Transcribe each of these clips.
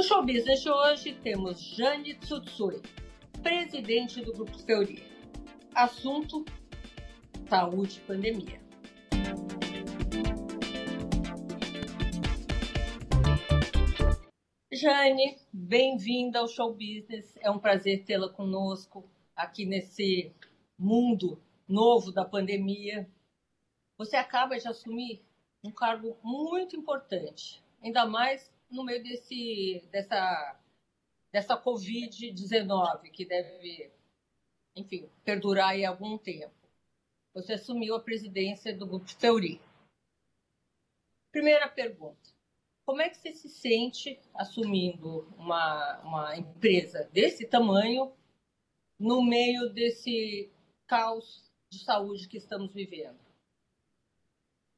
No show business de hoje temos Jane Tsutsui, presidente do Grupo Fleury. Assunto: saúde e pandemia. Jane, bem-vinda ao show business. É um prazer tê-la conosco aqui nesse mundo novo da pandemia. Você acaba de assumir um cargo muito importante, ainda mais no meio desse, dessa, dessa Covid-19, que deve, enfim, perdurar aí algum tempo. Você assumiu a presidência do Grupo Teori. Primeira pergunta. Como é que você se sente assumindo uma, uma empresa desse tamanho no meio desse caos de saúde que estamos vivendo?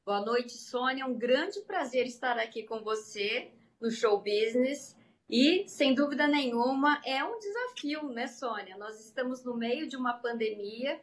Boa noite, Sônia. Um grande prazer estar aqui com você no show business. E, sem dúvida nenhuma, é um desafio, né, Sônia? Nós estamos no meio de uma pandemia,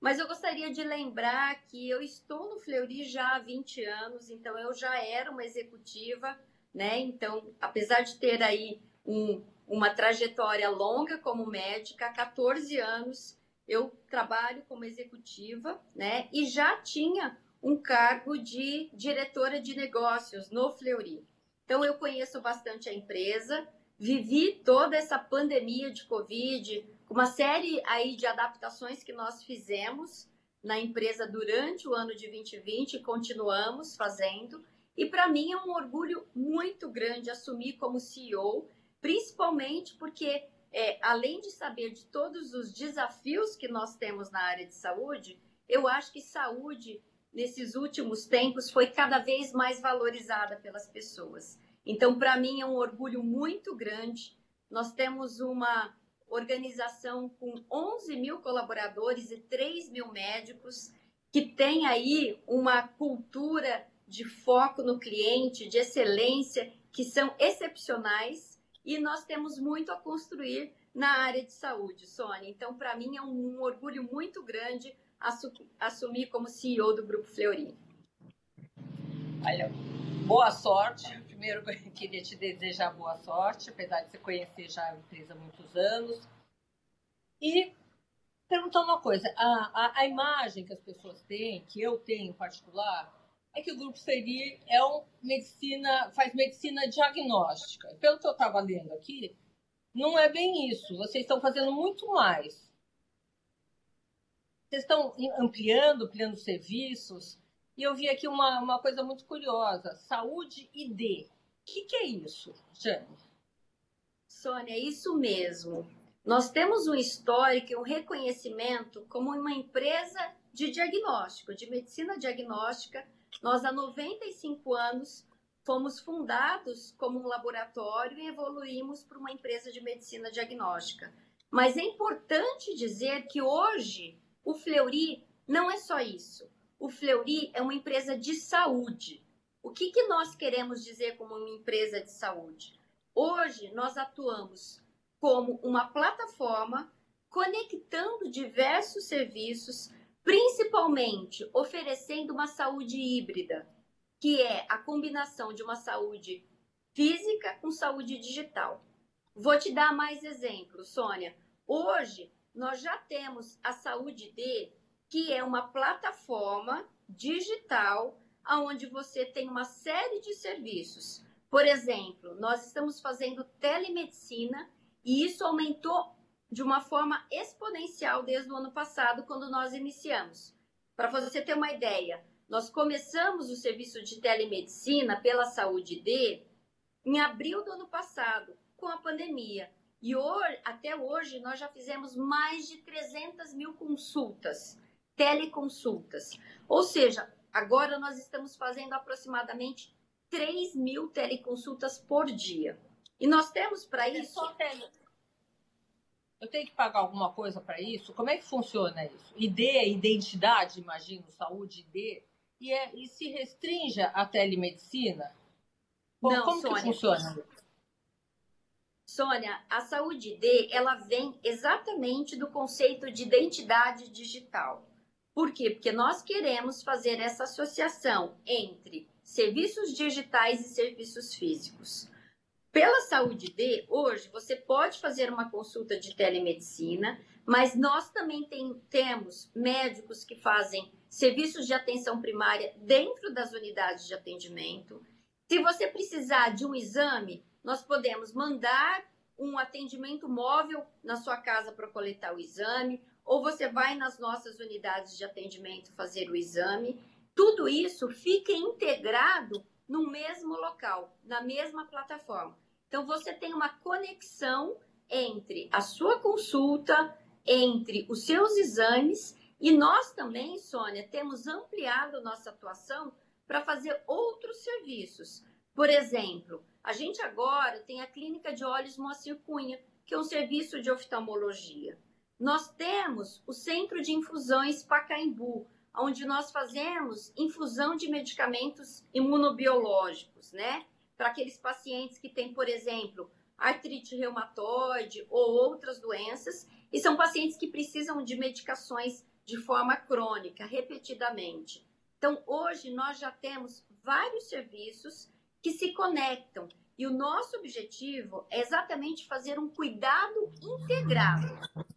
mas eu gostaria de lembrar que eu estou no Fleury já há 20 anos, então eu já era uma executiva, né? Então, apesar de ter aí um, uma trajetória longa como médica, há 14 anos eu trabalho como executiva, né? E já tinha um cargo de diretora de negócios no Fleury. Então, eu conheço bastante a empresa, vivi toda essa pandemia de Covid, uma série aí de adaptações que nós fizemos na empresa durante o ano de 2020 e continuamos fazendo. E para mim é um orgulho muito grande assumir como CEO, principalmente porque, é, além de saber de todos os desafios que nós temos na área de saúde, eu acho que saúde nesses últimos tempos foi cada vez mais valorizada pelas pessoas. Então, para mim, é um orgulho muito grande. Nós temos uma organização com 11 mil colaboradores e 3 mil médicos, que tem aí uma cultura de foco no cliente, de excelência, que são excepcionais, e nós temos muito a construir na área de saúde, Sônia. Então, para mim, é um, orgulho muito grande assumir como CEO do Grupo Fleury. Olha, boa sorte. Primeiro, queria te desejar boa sorte, apesar de você conhecer já a empresa há muitos anos. E perguntar uma coisa: a, a, a, imagem que as pessoas têm, que eu tenho em particular, é que o Grupo Seri é um medicina, faz medicina diagnóstica. Pelo que eu estava lendo aqui, não é bem isso. Vocês estão fazendo muito mais vocês estão ampliando, ampliando serviços. E eu vi aqui uma, uma coisa muito curiosa: saúde ID. O que, que é isso, Jane? Sônia, é isso mesmo. Nós temos um histórico e um reconhecimento como uma empresa de diagnóstico, de medicina diagnóstica. Nós, há 95 anos, fomos fundados como um laboratório e evoluímos para uma empresa de medicina diagnóstica. Mas é importante dizer que hoje o Fleury não é só isso. O Fleury é uma empresa de saúde. O que, que nós queremos dizer como uma empresa de saúde? Hoje, nós atuamos como uma plataforma conectando diversos serviços, principalmente oferecendo uma saúde híbrida, que é a combinação de uma saúde física com saúde digital. Vou te dar mais exemplos, Sônia. Hoje, nós já temos a Saúde D, que é uma plataforma digital onde você tem uma série de serviços. Por exemplo, nós estamos fazendo telemedicina e isso aumentou de uma forma exponencial desde o ano passado, quando nós iniciamos. Para você ter uma ideia, nós começamos o serviço de telemedicina pela Saúde D em abril do ano passado, com a pandemia. E hoje, até hoje nós já fizemos mais de 300 mil consultas, teleconsultas. Ou seja, agora nós estamos fazendo aproximadamente 3 mil teleconsultas por dia. E nós temos para é isso. Tele... Eu tenho que pagar alguma coisa para isso? Como é que funciona isso? ID é identidade, imagino, saúde ID, e, é, e se restringe à telemedicina? Não, como Sônia, que funciona? Sônia, a saúde D, ela vem exatamente do conceito de identidade digital. Por quê? Porque nós queremos fazer essa associação entre serviços digitais e serviços físicos. Pela Saúde D, hoje você pode fazer uma consulta de telemedicina, mas nós também tem, temos médicos que fazem serviços de atenção primária dentro das unidades de atendimento. Se você precisar de um exame, nós podemos mandar um atendimento móvel na sua casa para coletar o exame, ou você vai nas nossas unidades de atendimento fazer o exame. Tudo isso fica integrado no mesmo local, na mesma plataforma. Então, você tem uma conexão entre a sua consulta, entre os seus exames, e nós também, Sônia, temos ampliado nossa atuação para fazer outros serviços. Por exemplo, a gente agora tem a Clínica de Olhos Moacir Cunha, que é um serviço de oftalmologia. Nós temos o Centro de Infusões Pacaembu, onde nós fazemos infusão de medicamentos imunobiológicos, né? para aqueles pacientes que têm, por exemplo, artrite reumatoide ou outras doenças, e são pacientes que precisam de medicações de forma crônica, repetidamente. Então, hoje nós já temos vários serviços que se conectam e o nosso objetivo é exatamente fazer um cuidado integrado,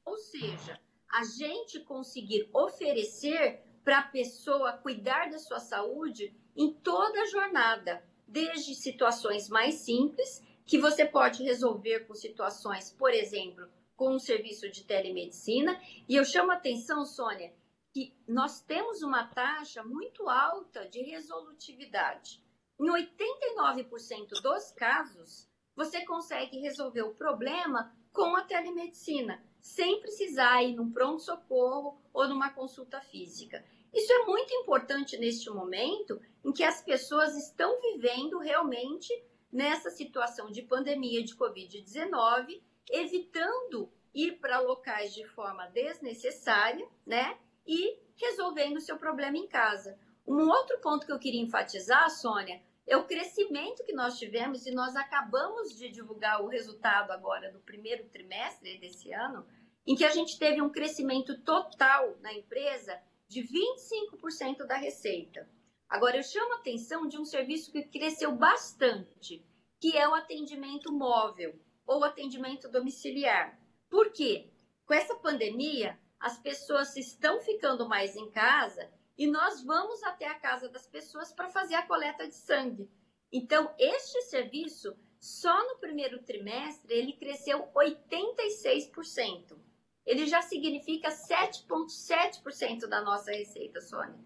ou seja, a gente conseguir oferecer para a pessoa cuidar da sua saúde em toda a jornada, desde situações mais simples, que você pode resolver com situações, por exemplo, com um serviço de telemedicina. E eu chamo a atenção, Sônia, que nós temos uma taxa muito alta de resolutividade. Em 89% dos casos, você consegue resolver o problema com a telemedicina, sem precisar ir num pronto-socorro ou numa consulta física. Isso é muito importante neste momento em que as pessoas estão vivendo realmente nessa situação de pandemia de Covid-19, evitando ir para locais de forma desnecessária, né? E resolvendo o seu problema em casa. Um outro ponto que eu queria enfatizar, Sônia, é o crescimento que nós tivemos e nós acabamos de divulgar o resultado agora do primeiro trimestre desse ano, em que a gente teve um crescimento total na empresa de 25% da receita. Agora, eu chamo a atenção de um serviço que cresceu bastante, que é o atendimento móvel ou atendimento domiciliar. Por quê? Com essa pandemia, as pessoas estão ficando mais em casa e nós vamos até a casa das pessoas para fazer a coleta de sangue. Então, este serviço, só no primeiro trimestre, ele cresceu 86% ele já significa 7,7% da nossa receita, Sônia.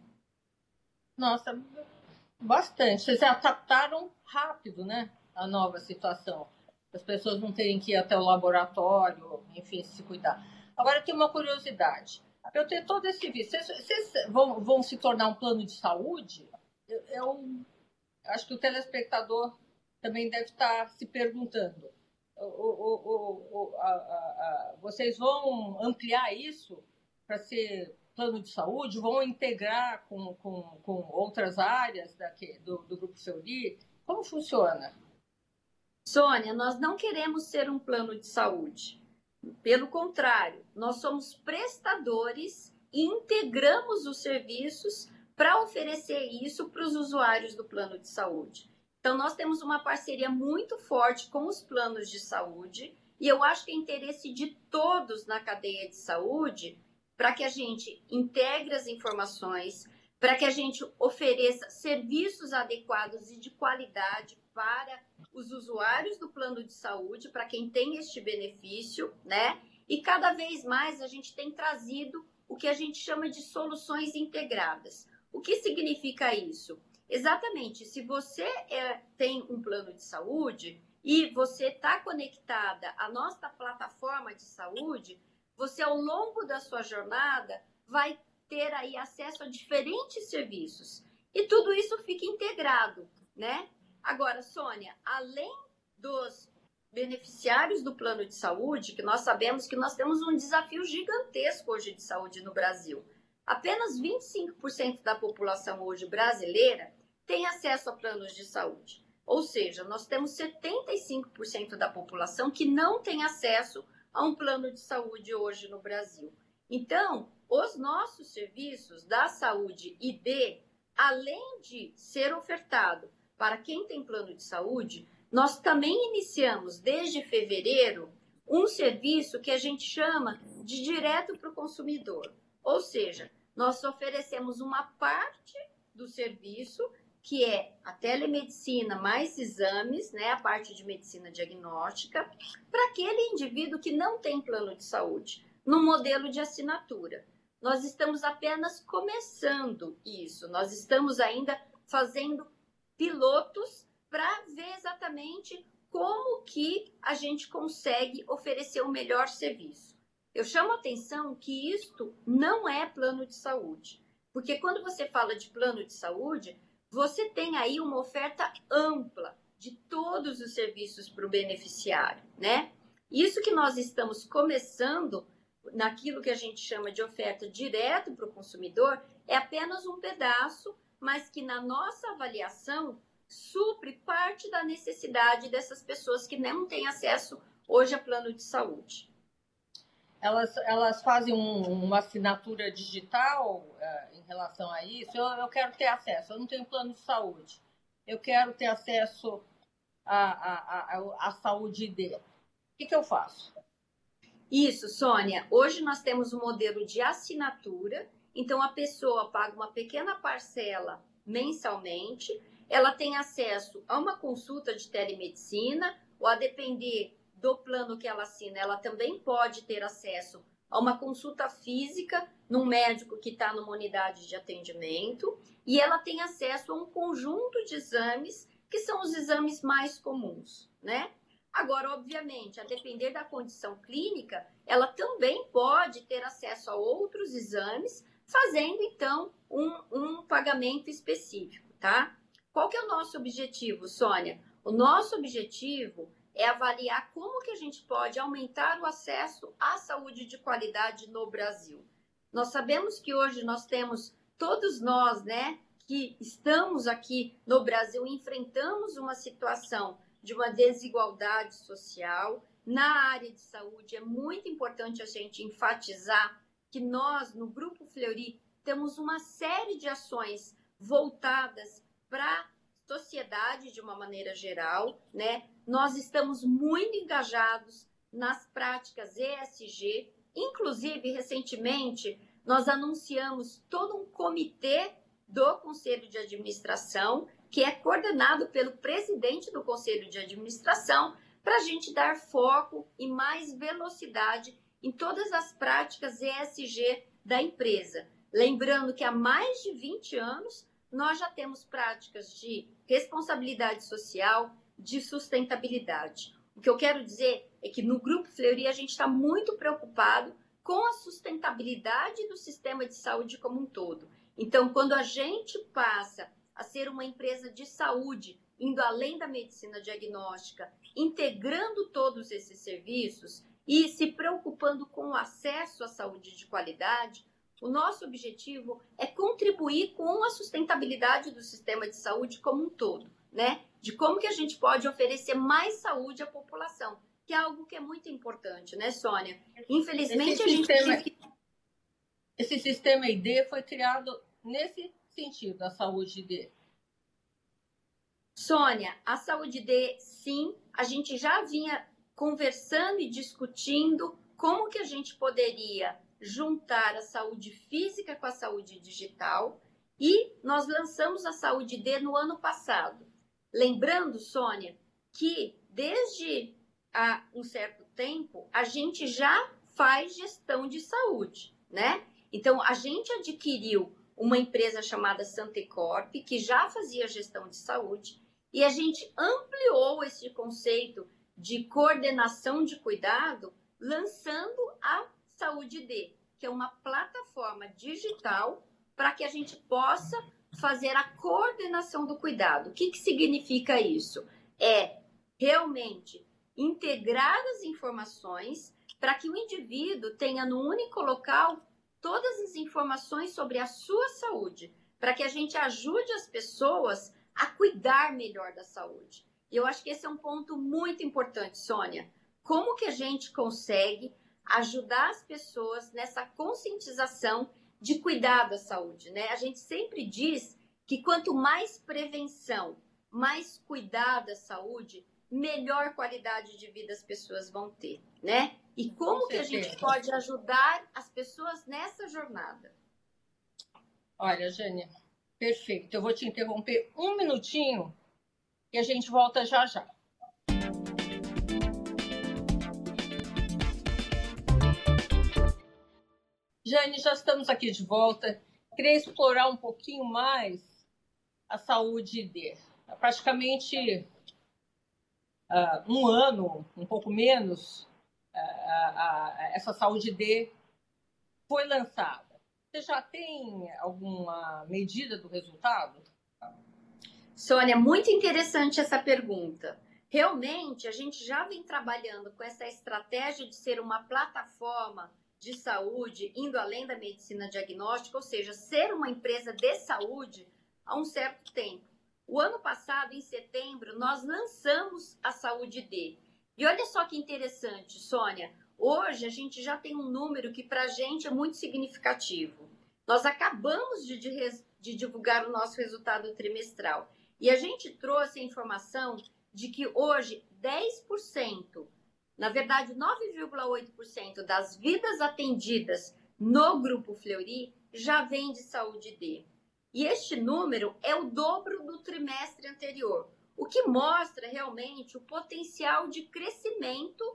Nossa, bastante. Vocês adaptaram rápido, né? A nova situação. As pessoas não terem que ir até o laboratório, enfim, se cuidar. Agora, tem uma curiosidade. Eu tenho todo esse vício. Vocês, vão, vão se tornar um plano de saúde? Eu, eu acho que o telespectador também deve estar se perguntando o, o, o, a, a, vocês vão ampliar isso para ser plano de saúde? Vão integrar com, com, com outras áreas daqui, do, do Grupo Seuri? Como funciona? Sônia, nós não queremos ser um plano de saúde. Pelo contrário, nós somos prestadores e integramos os serviços para oferecer isso para os usuários do plano de saúde. Então, nós temos uma parceria muito forte com os planos de saúde e eu acho que é interesse de todos na cadeia de saúde para que a gente integre as informações, para que a gente ofereça serviços adequados e de qualidade para os usuários do plano de saúde, para quem tem este benefício, né? E cada vez mais a gente tem trazido o que a gente chama de soluções integradas. O que significa isso? Exatamente. Se você é, tem um plano de saúde e você está conectada à nossa plataforma de saúde, você ao longo da sua jornada vai ter aí acesso a diferentes serviços. E tudo isso fica integrado, né? Agora, Sônia, além dos beneficiários do plano de saúde, que nós sabemos que nós temos um desafio gigantesco hoje de saúde no Brasil. Apenas 25% da população hoje brasileira tem acesso a planos de saúde. Ou seja, nós temos 75% da população que não tem acesso a um plano de saúde hoje no Brasil. Então, os nossos serviços da saúde ID, além de ser ofertado para quem tem plano de saúde, nós também iniciamos desde fevereiro um serviço que a gente chama de direto para o consumidor. Ou seja, nós oferecemos uma parte do serviço que é a telemedicina mais exames, né, a parte de medicina diagnóstica, para aquele indivíduo que não tem plano de saúde, no modelo de assinatura. Nós estamos apenas começando isso, nós estamos ainda fazendo pilotos para ver exatamente como que a gente consegue oferecer o melhor serviço. Eu chamo a atenção que isto não é plano de saúde, porque quando você fala de plano de saúde, você tem aí uma oferta ampla de todos os serviços para o beneficiário, né? Isso que nós estamos começando naquilo que a gente chama de oferta direto para o consumidor é apenas um pedaço, mas que na nossa avaliação supre parte da necessidade dessas pessoas que não têm acesso hoje a plano de saúde. Elas, elas fazem um, uma assinatura digital uh, em relação a isso? Eu, eu quero ter acesso, eu não tenho plano de saúde. Eu quero ter acesso à, à, à, saúde ID. O que, que eu faço? Isso, Sônia. Hoje nós temos um modelo de assinatura, então a pessoa paga uma pequena parcela mensalmente, ela tem acesso a uma consulta de telemedicina, ou a depender do plano que ela assina, ela também pode ter acesso a uma consulta física num médico que está numa unidade de atendimento e ela tem acesso a um conjunto de exames que são os exames mais comuns, né? Agora, obviamente, a depender da condição clínica, ela também pode ter acesso a outros exames, fazendo então um, um pagamento específico, tá? Qual que é o nosso objetivo, Sônia? O nosso objetivo é avaliar como que a gente pode aumentar o acesso à saúde de qualidade no Brasil. Nós sabemos que hoje nós temos todos nós, né, que estamos aqui no Brasil enfrentamos uma situação de uma desigualdade social na área de saúde. É muito importante a gente enfatizar que nós no grupo Fleury temos uma série de ações voltadas para sociedade de uma maneira geral, né? Nós estamos muito engajados nas práticas ESG, inclusive recentemente nós anunciamos todo um comitê do Conselho de Administração, que é coordenado pelo presidente do Conselho de Administração, para a gente dar foco e mais velocidade em todas as práticas ESG da empresa. Lembrando que há mais de 20 anos nós já temos práticas de responsabilidade social, de sustentabilidade. O que eu quero dizer é que no Grupo Fleury a gente está muito preocupado com a sustentabilidade do sistema de saúde como um todo. Então, quando a gente passa a ser uma empresa de saúde, indo além da medicina diagnóstica, integrando todos esses serviços e se preocupando com o acesso à saúde de qualidade, o nosso objetivo é contribuir com a sustentabilidade do sistema de saúde como um todo, né? De como que a gente pode oferecer mais saúde à população, que é algo que é muito importante, né, Sônia? Infelizmente esse a gente sistema, que... esse sistema ID foi criado nesse sentido, a saúde ID. Sônia, a saúde D, sim, a gente já vinha conversando e discutindo como que a gente poderia juntar a saúde física com a saúde digital e nós lançamos a Saúde D no ano passado. Lembrando, Sônia, que desde há um certo tempo a gente já faz gestão de saúde, né? Então a gente adquiriu uma empresa chamada Santecorp que já fazia gestão de saúde e a gente ampliou esse conceito de coordenação de cuidado lançando a Saúde D, que é uma plataforma digital para que a gente possa fazer a coordenação do cuidado. O que, que significa isso? É realmente integrar as informações para que o indivíduo tenha no único local todas as informações sobre a sua saúde, para que a gente ajude as pessoas a cuidar melhor da saúde. E eu acho que esse é um ponto muito importante, Sônia. Como que a gente consegue ajudar as pessoas nessa conscientização de cuidar da saúde, né? A gente sempre diz que quanto mais prevenção, mais cuidar da saúde, melhor qualidade de vida as pessoas vão ter, né? E como que a gente pode ajudar as pessoas nessa jornada? Olha, Jânia, perfeito. Eu vou te interromper um minutinho e a gente volta já já. Jane, já estamos aqui de volta. Queria explorar um pouquinho mais a saúde D. Praticamente uh, um ano, um pouco menos, uh, essa saúde D foi lançada. Você já tem alguma medida do resultado? Sônia, muito interessante essa pergunta. Realmente, a gente já vem trabalhando com essa estratégia de ser uma plataforma de saúde, indo além da medicina diagnóstica, ou seja, ser uma empresa de saúde há um certo tempo. O ano passado, em setembro, nós lançamos a Saúde D. E olha só que interessante, Sônia. Hoje a gente já tem um número que para a gente é muito significativo. Nós acabamos de, de, de divulgar o nosso resultado trimestral e a gente trouxe a informação de que hoje 10%, na verdade 9,8% das vidas atendidas no grupo Fleury já vem de saúde D. E este número é o dobro do trimestre anterior, o que mostra realmente o potencial de crescimento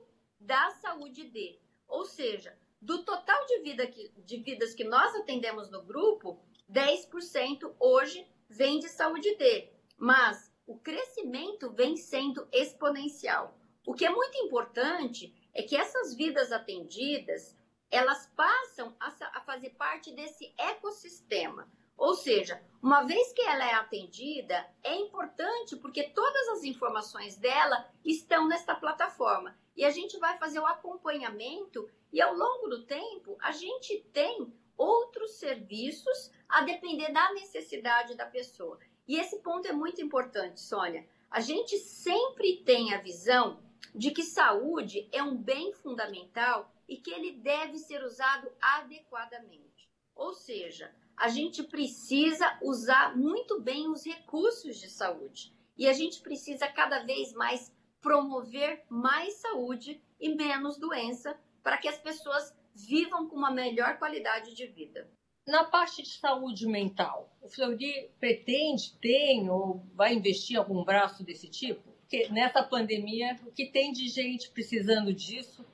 da saúde D. Ou seja, do total de, vida que, de vidas que nós atendemos no grupo, 10% hoje vem de saúde D. Mas o crescimento vem sendo exponencial. O que é muito importante é que essas vidas atendidas, elas passam a, fazer parte desse ecossistema. Ou seja, uma vez que ela é atendida, é importante porque todas as informações dela estão nesta plataforma. E a gente vai fazer o acompanhamento e ao longo do tempo a gente tem outros serviços a depender da necessidade da pessoa. E esse ponto é muito importante, Sônia. A gente sempre tem a visão de que saúde é um bem fundamental e que ele deve ser usado adequadamente. Ou seja, a gente precisa usar muito bem os recursos de saúde. E a gente precisa cada vez mais promover mais saúde e menos doença para que as pessoas vivam com uma melhor qualidade de vida. Na parte de saúde mental, o Fleury pretende, tem ou vai investir algum braço desse tipo? Porque nessa pandemia, o que tem de gente precisando disso?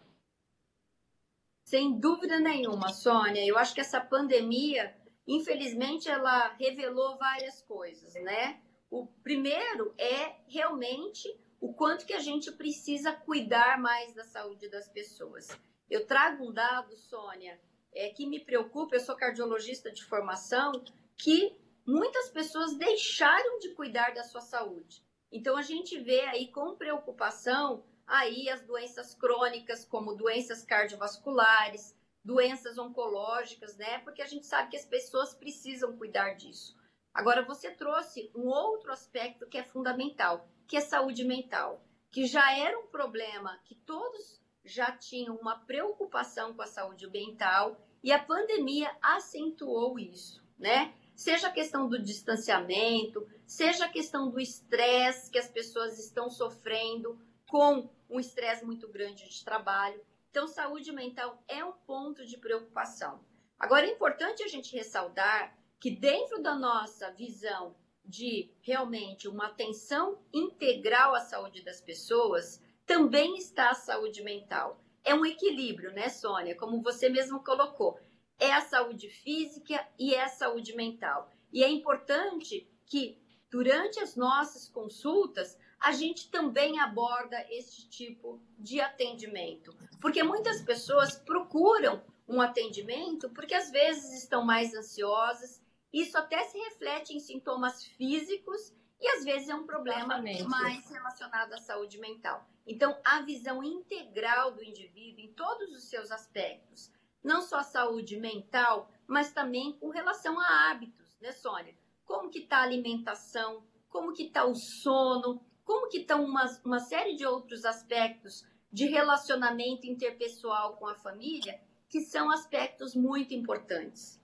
Sem dúvida nenhuma, Sônia. Eu acho que essa pandemia infelizmente ela revelou várias coisas, né? O primeiro é realmente o quanto que a gente precisa cuidar mais da saúde das pessoas. Eu trago um dado, Sônia, é, que me preocupa, eu sou cardiologista de formação, que muitas pessoas deixaram de cuidar da sua saúde. Então a gente vê aí com preocupação aí as doenças crônicas, como doenças cardiovasculares, doenças oncológicas, né? Porque a gente sabe que as pessoas precisam cuidar disso. Agora, você trouxe um outro aspecto que é fundamental, que é saúde mental, que já era um problema que todos já tinham uma preocupação com a saúde mental e a pandemia acentuou isso, né? Seja a questão do distanciamento, seja a questão do estresse que as pessoas estão sofrendo com um estresse muito grande de trabalho. Então, saúde mental é um ponto de preocupação. Agora, é importante a gente ressaltar que, dentro da nossa visão de realmente uma atenção integral à saúde das pessoas, também está a saúde mental. É um equilíbrio, né, Sônia? Como você mesmo colocou. É a saúde física e é a saúde mental. E é importante que, durante as nossas consultas, a gente também aborda esse tipo de atendimento. Porque muitas pessoas procuram um atendimento porque às vezes estão mais ansiosas. Isso até se reflete em sintomas físicos e às vezes é um problema Exatamente. mais relacionado à saúde mental. Então, a visão integral do indivíduo em todos os seus aspectos, não só a saúde mental, mas também com relação a hábitos, né, Sônia? Como que está a alimentação, como que está o sono, como que estão uma, uma série de outros aspectos de relacionamento interpessoal com a família, que são aspectos muito importantes.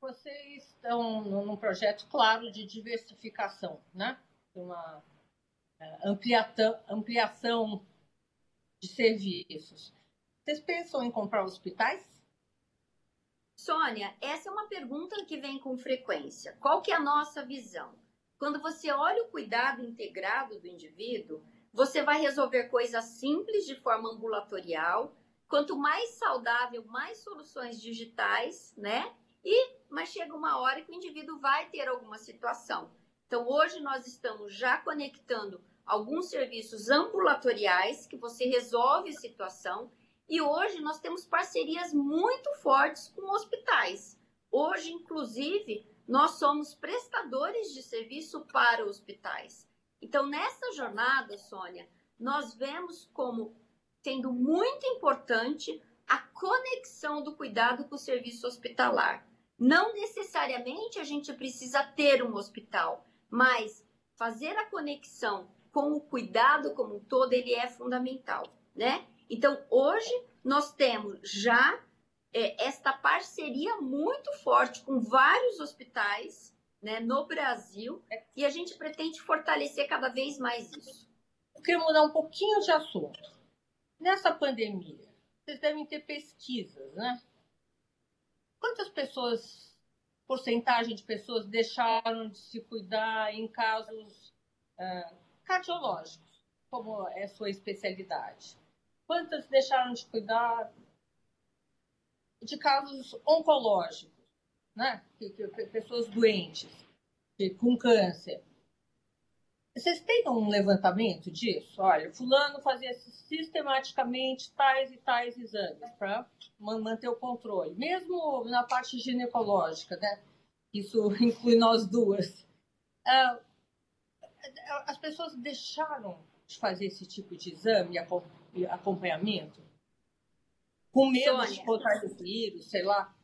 Vocês estão num projeto claro de diversificação, né? Uma, ampliação, ampliação de serviços. Vocês pensam em comprar hospitais? Sônia, essa é uma pergunta que vem com frequência. Qual que é a nossa visão? Quando você olha o cuidado integrado do indivíduo, você vai resolver coisas simples de forma ambulatorial. Quanto mais saudável, mais soluções digitais, né? E mas chega uma hora que o indivíduo vai ter alguma situação. Então, hoje nós estamos já conectando alguns serviços ambulatoriais que você resolve a situação e hoje nós temos parcerias muito fortes com hospitais. Hoje, inclusive, nós somos prestadores de serviço para hospitais. Então, nessa jornada, Sônia, nós vemos como sendo muito importante a conexão do cuidado com o serviço hospitalar. Não necessariamente a gente precisa ter um hospital, mas fazer a conexão com o cuidado como um todo, ele é fundamental, né? Então, hoje nós temos já é, esta parceria muito forte com vários hospitais né, no Brasil e a gente pretende fortalecer cada vez mais isso. Eu queria mudar um pouquinho de assunto. Nessa pandemia, vocês devem ter pesquisas, né? Quantas pessoas, porcentagem de pessoas deixaram de se cuidar em casos uh, cardiológicos, como é sua especialidade? Quantas deixaram de cuidar de casos oncológicos, né? pessoas doentes, com câncer? Vocês têm um levantamento disso? Olha, fulano fazia sistematicamente tais e tais exames para manter o controle, mesmo na parte ginecológica, né? Isso inclui nós duas. Ah, as pessoas deixaram de fazer esse tipo de exame e acompanhamento? Com medo Sônia, de botar o vírus, sei lá?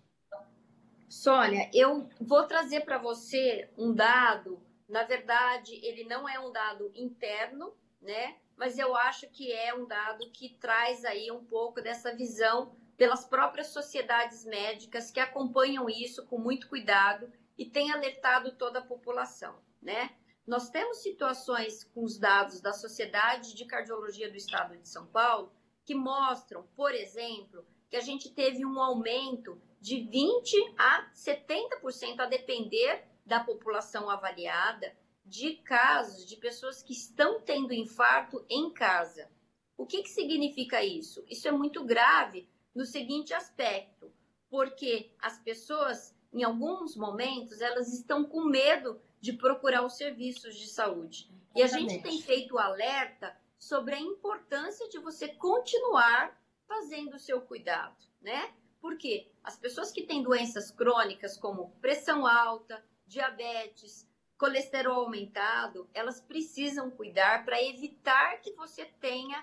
Sônia, eu vou trazer para você um dado. Na verdade, ele não é um dado interno, né? Mas eu acho que é um dado que traz aí um pouco dessa visão pelas próprias sociedades médicas que acompanham isso com muito cuidado e têm alertado toda a população, né? Nós temos situações com os dados da Sociedade de Cardiologia do Estado de São Paulo que mostram, por exemplo, que a gente teve um aumento de 20 a 70% a depender da população avaliada de casos de pessoas que estão tendo infarto em casa. O que, que significa isso? Isso é muito grave no seguinte aspecto, porque as pessoas, em alguns momentos, elas estão com medo de procurar os serviços de saúde. E a gente tem feito alerta sobre a importância de você continuar fazendo o seu cuidado, né? Porque as pessoas que têm doenças crônicas como pressão alta, diabetes, colesterol aumentado, elas precisam cuidar para evitar que você tenha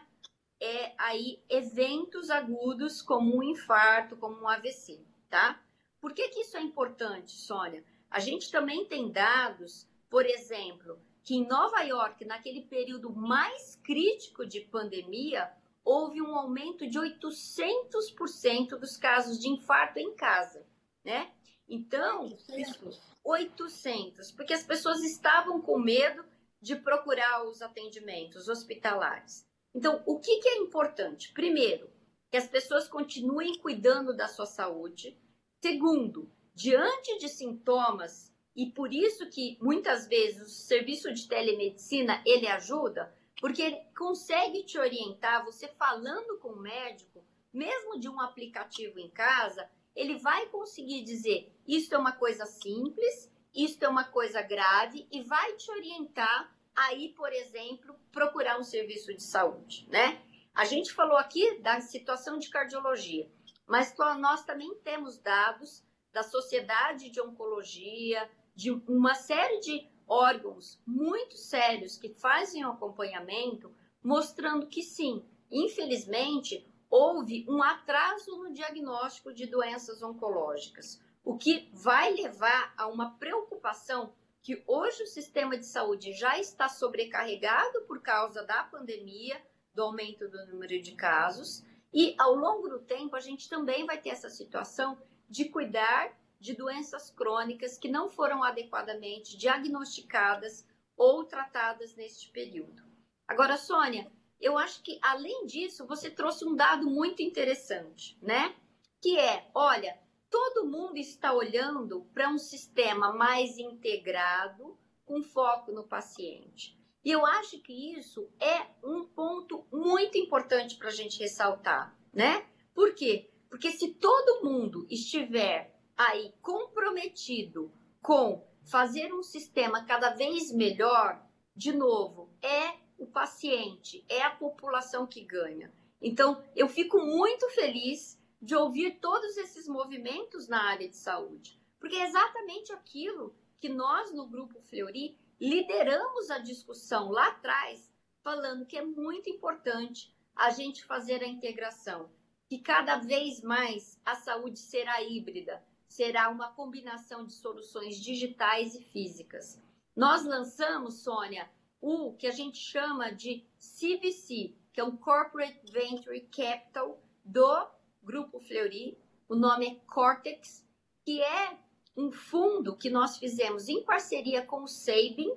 é, aí eventos agudos como um infarto, como um AVC, tá? Por que, que isso é importante, Sônia? A gente também tem dados, por exemplo, que em Nova York, naquele período mais crítico de pandemia, houve um aumento de 800% dos casos de infarto em casa, né? Então, 800. 800, porque as pessoas estavam com medo de procurar os atendimentos hospitalares. Então, o que, que é importante? Primeiro, que as pessoas continuem cuidando da sua saúde. Segundo, diante de sintomas, e por isso que muitas vezes o serviço de telemedicina ele ajuda, porque ele consegue te orientar, você falando com o médico, mesmo de um aplicativo em casa, ele vai conseguir dizer: isso é uma coisa simples, isso é uma coisa grave, e vai te orientar aí, por exemplo, procurar um serviço de saúde, né? A gente falou aqui da situação de cardiologia, mas nós também temos dados da Sociedade de Oncologia, de uma série de órgãos muito sérios que fazem o acompanhamento, mostrando que sim, infelizmente, houve um atraso no diagnóstico de doenças oncológicas, o que vai levar a uma preocupação que hoje o sistema de saúde já está sobrecarregado por causa da pandemia, do aumento do número de casos, e ao longo do tempo a gente também vai ter essa situação de cuidar de doenças crônicas que não foram adequadamente diagnosticadas ou tratadas neste período. Agora, Sônia, eu acho que além disso, você trouxe um dado muito interessante, né? Que é, olha, todo mundo está olhando para um sistema mais integrado, com foco no paciente. E eu acho que isso é um ponto muito importante para a gente ressaltar, né? Por quê? Porque se todo mundo estiver aí comprometido com fazer um sistema cada vez melhor, de novo, é o paciente, é a população que ganha. Então, eu fico muito feliz de ouvir todos esses movimentos na área de saúde, porque é exatamente aquilo que nós no Grupo Fleury lideramos a discussão lá atrás, falando que é muito importante a gente fazer a integração, que cada vez mais a saúde será híbrida, será uma combinação de soluções digitais e físicas. Nós lançamos, Sônia, o que a gente chama de CVC, que é um Corporate Venture Capital do Grupo Fleury. O nome é Cortex, que é um fundo que nós fizemos em parceria com o Sabin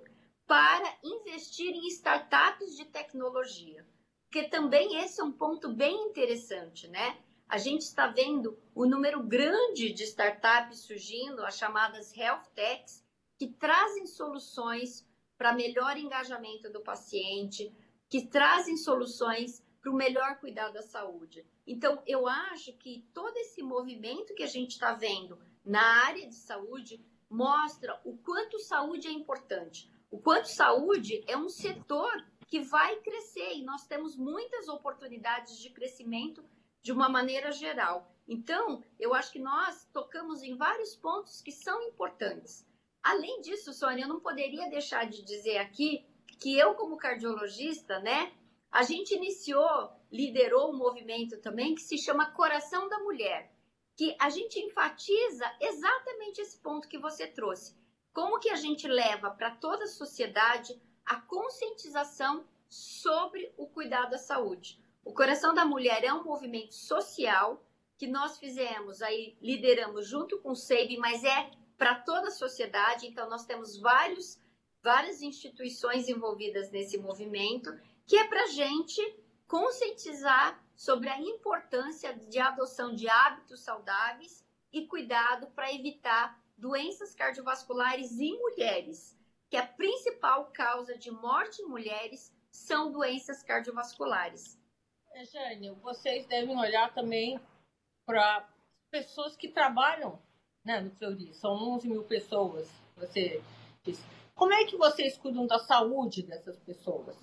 para investir em startups de tecnologia. Porque também esse é um ponto bem interessante, né? A gente está vendo o número grande de startups surgindo, as chamadas health techs, que trazem soluções para melhor engajamento do paciente, que trazem soluções para o melhor cuidado da saúde. Então, eu acho que todo esse movimento que a gente está vendo na área de saúde mostra o quanto saúde é importante, o quanto saúde é um setor que vai crescer e nós temos muitas oportunidades de crescimento de uma maneira geral. Então, eu acho que nós tocamos em vários pontos que são importantes. Além disso, Sônia, eu não poderia deixar de dizer aqui que eu, como cardiologista, né, a gente iniciou, liderou um movimento também que se chama Coração da Mulher que a gente enfatiza exatamente esse ponto que você trouxe. Como que a gente leva para toda a sociedade a conscientização sobre o cuidado da saúde? O Coração da Mulher é um movimento social que nós fizemos, aí lideramos junto com o SEIB, mas é para toda a sociedade, então nós temos vários, várias instituições envolvidas nesse movimento, que é para a gente conscientizar sobre a importância de adoção de hábitos saudáveis e cuidado para evitar doenças cardiovasculares em mulheres, que a principal causa de morte em mulheres são doenças cardiovasculares. É, vocês devem olhar também para pessoas que trabalham né, no Fleury, são 11 mil pessoas, você disse. Como é que vocês cuidam da saúde dessas pessoas?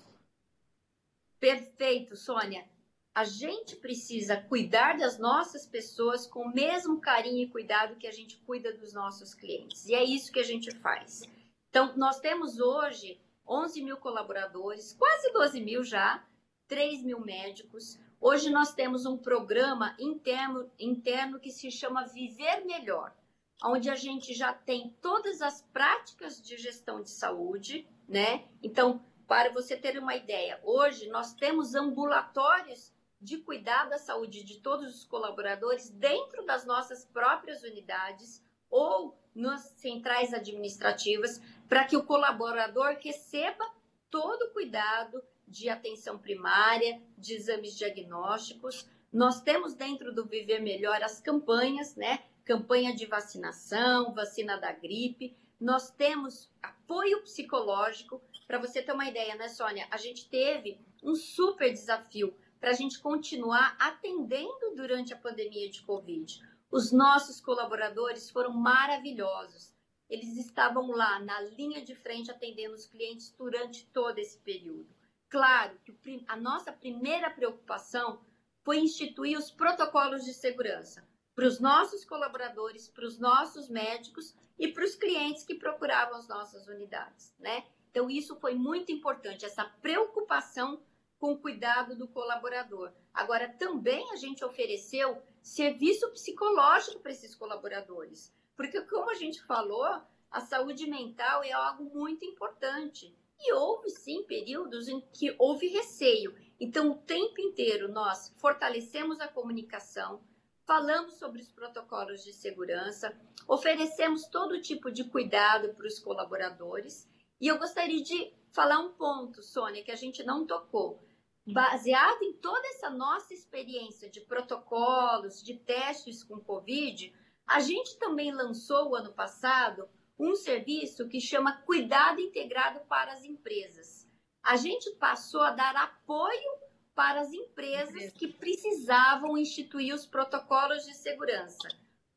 Perfeito, Sônia a gente precisa cuidar das nossas pessoas com o mesmo carinho e cuidado que a gente cuida dos nossos clientes. E é isso que a gente faz. Então, nós temos hoje 11 mil colaboradores, quase 12 mil já, 3 mil médicos. Hoje nós temos um programa interno, interno que se chama Viver Melhor, onde a gente já tem todas as práticas de gestão de saúde, né? Então, para você ter uma ideia, hoje nós temos ambulatórios de cuidar da saúde de todos os colaboradores dentro das nossas próprias unidades ou nas centrais administrativas, para que o colaborador receba todo o cuidado de atenção primária, de exames diagnósticos. Nós temos dentro do Viver Melhor as campanhas, né? Campanha de vacinação, vacina da gripe. Nós temos apoio psicológico. Para você ter uma ideia, né, Sônia? A gente teve um super desafio para a gente continuar atendendo durante a pandemia de Covid. Os nossos colaboradores foram maravilhosos. Eles estavam lá na linha de frente atendendo os clientes durante todo esse período. Claro que a nossa primeira preocupação foi instituir os protocolos de segurança para os nossos colaboradores, para os nossos médicos e para os clientes que procuravam as nossas unidades, né? Então isso foi muito importante, essa preocupação com o cuidado do colaborador. Agora, também a gente ofereceu serviço psicológico para esses colaboradores, porque, como a gente falou, a saúde mental é algo muito importante. E houve sim períodos em que houve receio. Então, o tempo inteiro nós fortalecemos a comunicação, falamos sobre os protocolos de segurança, oferecemos todo tipo de cuidado para os colaboradores E eu gostaria de falar um ponto, Sônia, que a gente não tocou. Baseado em toda essa nossa experiência de protocolos, de testes com Covid, a gente também lançou ano passado um serviço que chama Cuidado Integrado para as Empresas. A gente passou a dar apoio para as empresas que precisavam instituir os protocolos de segurança.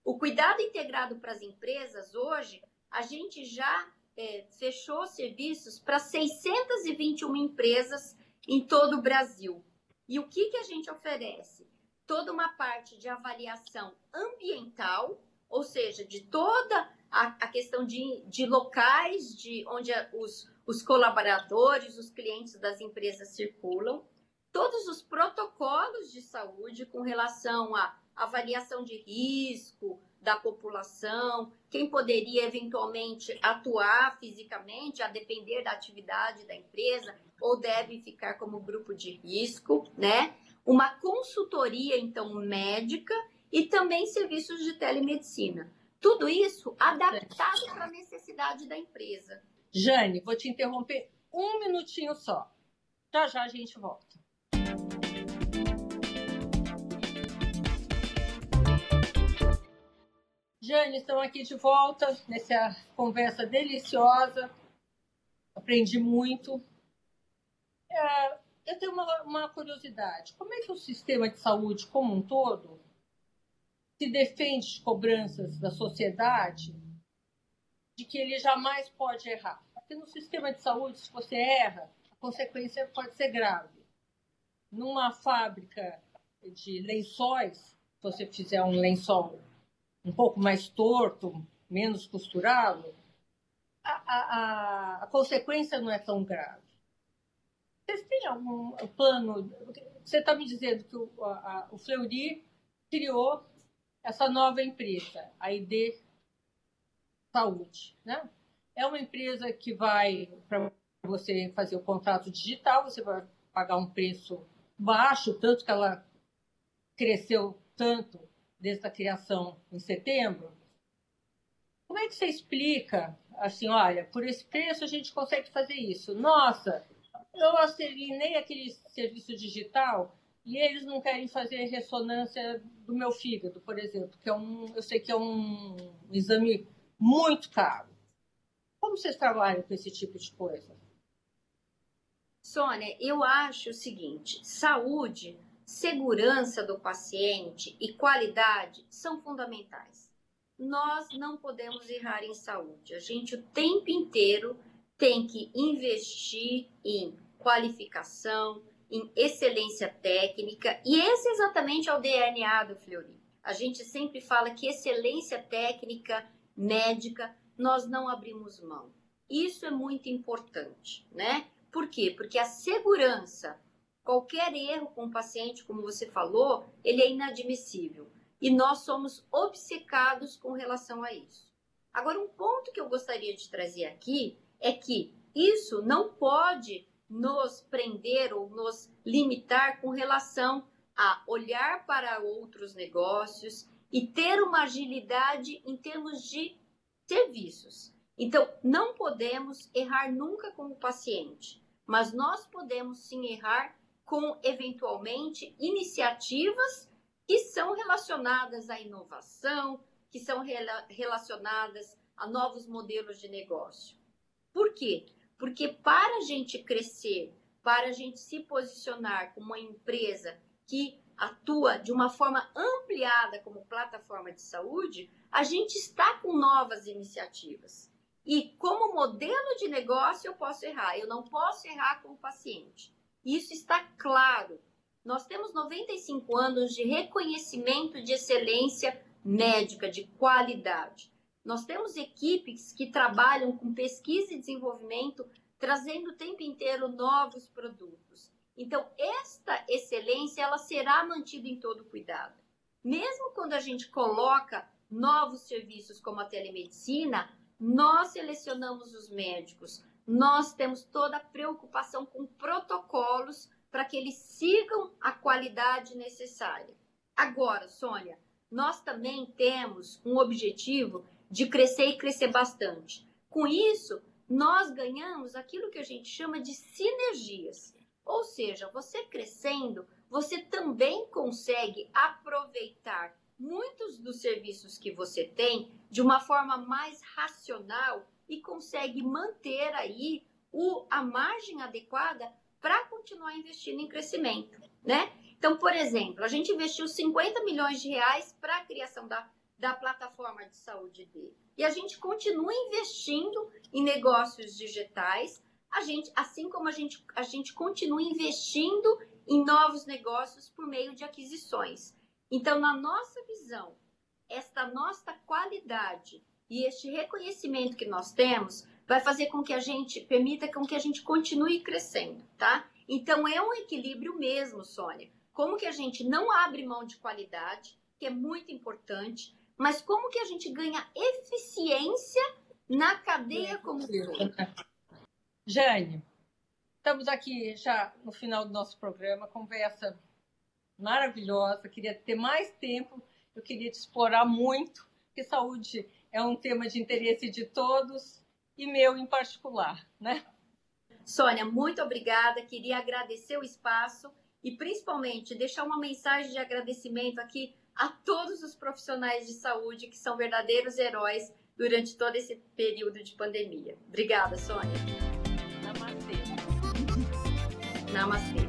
O cuidado integrado para as empresas, hoje, a gente já é, fechou serviços para 621 empresas em todo o Brasil. E o que, que a gente oferece? Toda uma parte de avaliação ambiental, ou seja, de toda a, a questão de, de locais de onde a, os, os colaboradores, os clientes das empresas circulam, todos os protocolos de saúde com relação à avaliação de risco, da população, quem poderia eventualmente atuar fisicamente, a depender da atividade da empresa, ou deve ficar como grupo de risco, né? Uma consultoria, então, médica e também serviços de telemedicina. Tudo isso adaptado para a necessidade da empresa. Jane, vou te interromper um minutinho só. Já já a gente volta. Jane, estamos aqui de volta nessa conversa deliciosa. Aprendi muito. É, eu tenho uma, uma, curiosidade. Como é que o sistema de saúde como um todo se defende de cobranças da sociedade de que ele jamais pode errar? Porque no sistema de saúde, se você erra, a consequência pode ser grave. Numa fábrica de lençóis, se você fizer um lençol um pouco mais torto, menos costurado, a, a, a consequência não é tão grave. Vocês têm algum plano? Você está me dizendo que o, a, o Fleury criou essa nova empresa, a ID Saúde, né? É uma empresa que vai, para você fazer o contrato digital, você vai pagar um preço baixo, tanto que ela cresceu tanto desde a criação em setembro. Como é que você explica assim, olha, por esse preço a gente consegue fazer isso? Nossa, eu assinei aquele serviço digital e eles não querem fazer ressonância do meu fígado, por exemplo, que é um, eu sei que é um exame muito caro. Como vocês trabalham com esse tipo de coisa? Sônia, eu acho o seguinte: saúde segurança do paciente e qualidade são fundamentais. Nós não podemos errar em saúde. A gente o tempo inteiro tem que investir em qualificação, em excelência técnica, e esse exatamente é o DNA do Fleury. A gente sempre fala que excelência técnica, médica, nós não abrimos mão. Isso é muito importante, né? Por quê? Porque a segurança Qualquer erro com o paciente, como você falou, ele é inadmissível. E nós somos obcecados com relação a isso. Agora, um ponto que eu gostaria de trazer aqui é que isso não pode nos prender ou nos limitar com relação a olhar para outros negócios e ter uma agilidade em termos de serviços. Então, não podemos errar nunca com o paciente, mas nós podemos sim errar com eventualmente iniciativas que são relacionadas à inovação, que são rela relacionadas a novos modelos de negócio. Por quê? Porque para a gente crescer, para a gente se posicionar como uma empresa que atua de uma forma ampliada como plataforma de saúde, a gente está com novas iniciativas. E como modelo de negócio eu posso errar, eu não posso errar com o paciente. Isso está claro. Nós temos 95 anos de reconhecimento de excelência médica, de qualidade. Nós temos equipes que trabalham com pesquisa e desenvolvimento, trazendo o tempo inteiro novos produtos. Então, esta excelência ela será mantida em todo cuidado. Mesmo quando a gente coloca novos serviços como a telemedicina, nós selecionamos os médicos, nós temos toda a preocupação com protocolos para que eles sigam a qualidade necessária. Agora, Sônia, nós também temos um objetivo de crescer e crescer bastante. Com isso, nós ganhamos aquilo que a gente chama de sinergias. Ou seja, você crescendo, você também consegue aproveitar muitos dos serviços que você tem de uma forma mais racional e consegue manter aí o, a margem adequada para continuar investindo em crescimento, né? Então, por exemplo, a gente investiu 50 milhões de reais para a criação da, da plataforma de saúde dele. E a gente continua investindo em negócios digitais, a gente, assim como a gente, a gente continua investindo em novos negócios por meio de aquisições. Então, na nossa visão, esta nossa qualidade e este reconhecimento que nós temos vai fazer com que a gente permita com que a gente continue crescendo, tá? Então é um equilíbrio mesmo, Sônia. Como que a gente não abre mão de qualidade, que é muito importante, mas como que a gente ganha eficiência na cadeia como um todo? Jane, estamos aqui já no final do nosso programa, conversa maravilhosa, queria ter mais tempo, eu queria te explorar muito, porque saúde é um tema de interesse de todos e meu em particular, né? Sônia, muito obrigada, queria agradecer o espaço e principalmente deixar uma mensagem de agradecimento aqui a todos os profissionais de saúde que são verdadeiros heróis durante todo esse período de pandemia. Obrigada, Sônia. Namastê. Namastê.